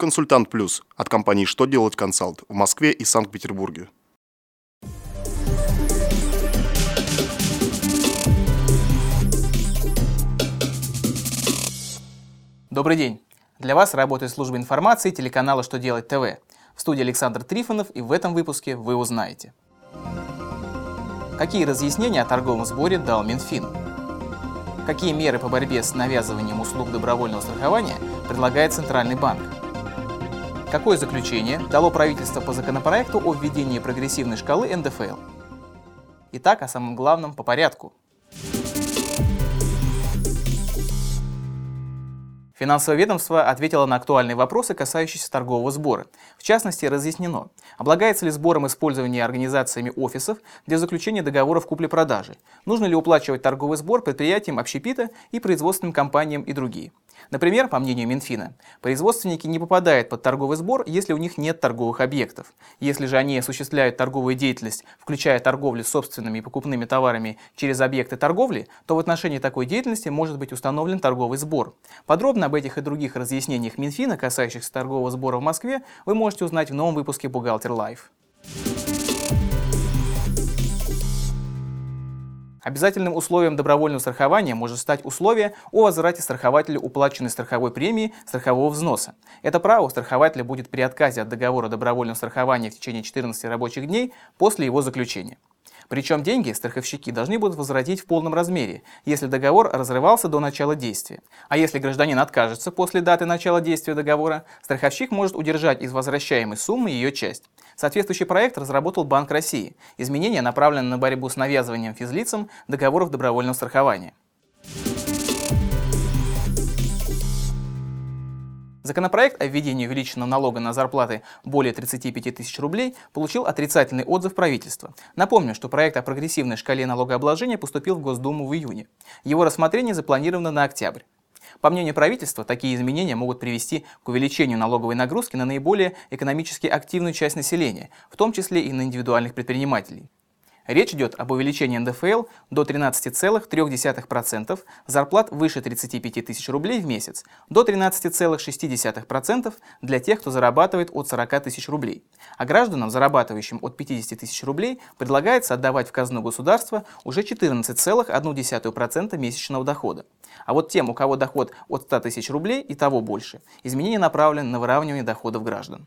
Консультант Плюс от компании «Что делать консалт» в Москве и Санкт-Петербурге. Добрый день! Для вас работает служба информации телеканала «Что делать ТВ». В студии Александр Трифонов и в этом выпуске вы узнаете. Какие разъяснения о торговом сборе дал Минфин? Какие меры по борьбе с навязыванием услуг добровольного страхования предлагает Центральный банк? Какое заключение дало правительство по законопроекту о введении прогрессивной шкалы НДФЛ? Итак, о самом главном по порядку – Финансовое ведомство ответило на актуальные вопросы, касающиеся торгового сбора. В частности, разъяснено, облагается ли сбором использование организациями офисов для заключения договоров купли-продажи, нужно ли уплачивать торговый сбор предприятиям общепита и производственным компаниям и другие. Например, по мнению Минфина, производственники не попадают под торговый сбор, если у них нет торговых объектов. Если же они осуществляют торговую деятельность, включая торговлю собственными и покупными товарами через объекты торговли, то в отношении такой деятельности может быть установлен торговый сбор. Подробно об этих и других разъяснениях Минфина, касающихся торгового сбора в Москве, вы можете узнать в новом выпуске «Бухгалтер Лайф». Обязательным условием добровольного страхования может стать условие о возврате страхователю уплаченной страховой премии страхового взноса. Это право у страхователя будет при отказе от договора добровольного страхования в течение 14 рабочих дней после его заключения. Причем деньги страховщики должны будут возвратить в полном размере, если договор разрывался до начала действия. А если гражданин откажется после даты начала действия договора, страховщик может удержать из возвращаемой суммы ее часть. Соответствующий проект разработал Банк России. Изменения направлены на борьбу с навязыванием физлицам договоров добровольного страхования. Законопроект о введении увеличенного налога на зарплаты более 35 тысяч рублей получил отрицательный отзыв правительства. Напомню, что проект о прогрессивной шкале налогообложения поступил в Госдуму в июне. Его рассмотрение запланировано на октябрь. По мнению правительства, такие изменения могут привести к увеличению налоговой нагрузки на наиболее экономически активную часть населения, в том числе и на индивидуальных предпринимателей. Речь идет об увеличении НДФЛ до 13,3%, зарплат выше 35 тысяч рублей в месяц, до 13,6% для тех, кто зарабатывает от 40 тысяч рублей. А гражданам, зарабатывающим от 50 тысяч рублей, предлагается отдавать в казну государства уже 14,1% месячного дохода. А вот тем, у кого доход от 100 тысяч рублей и того больше, изменения направлены на выравнивание доходов граждан.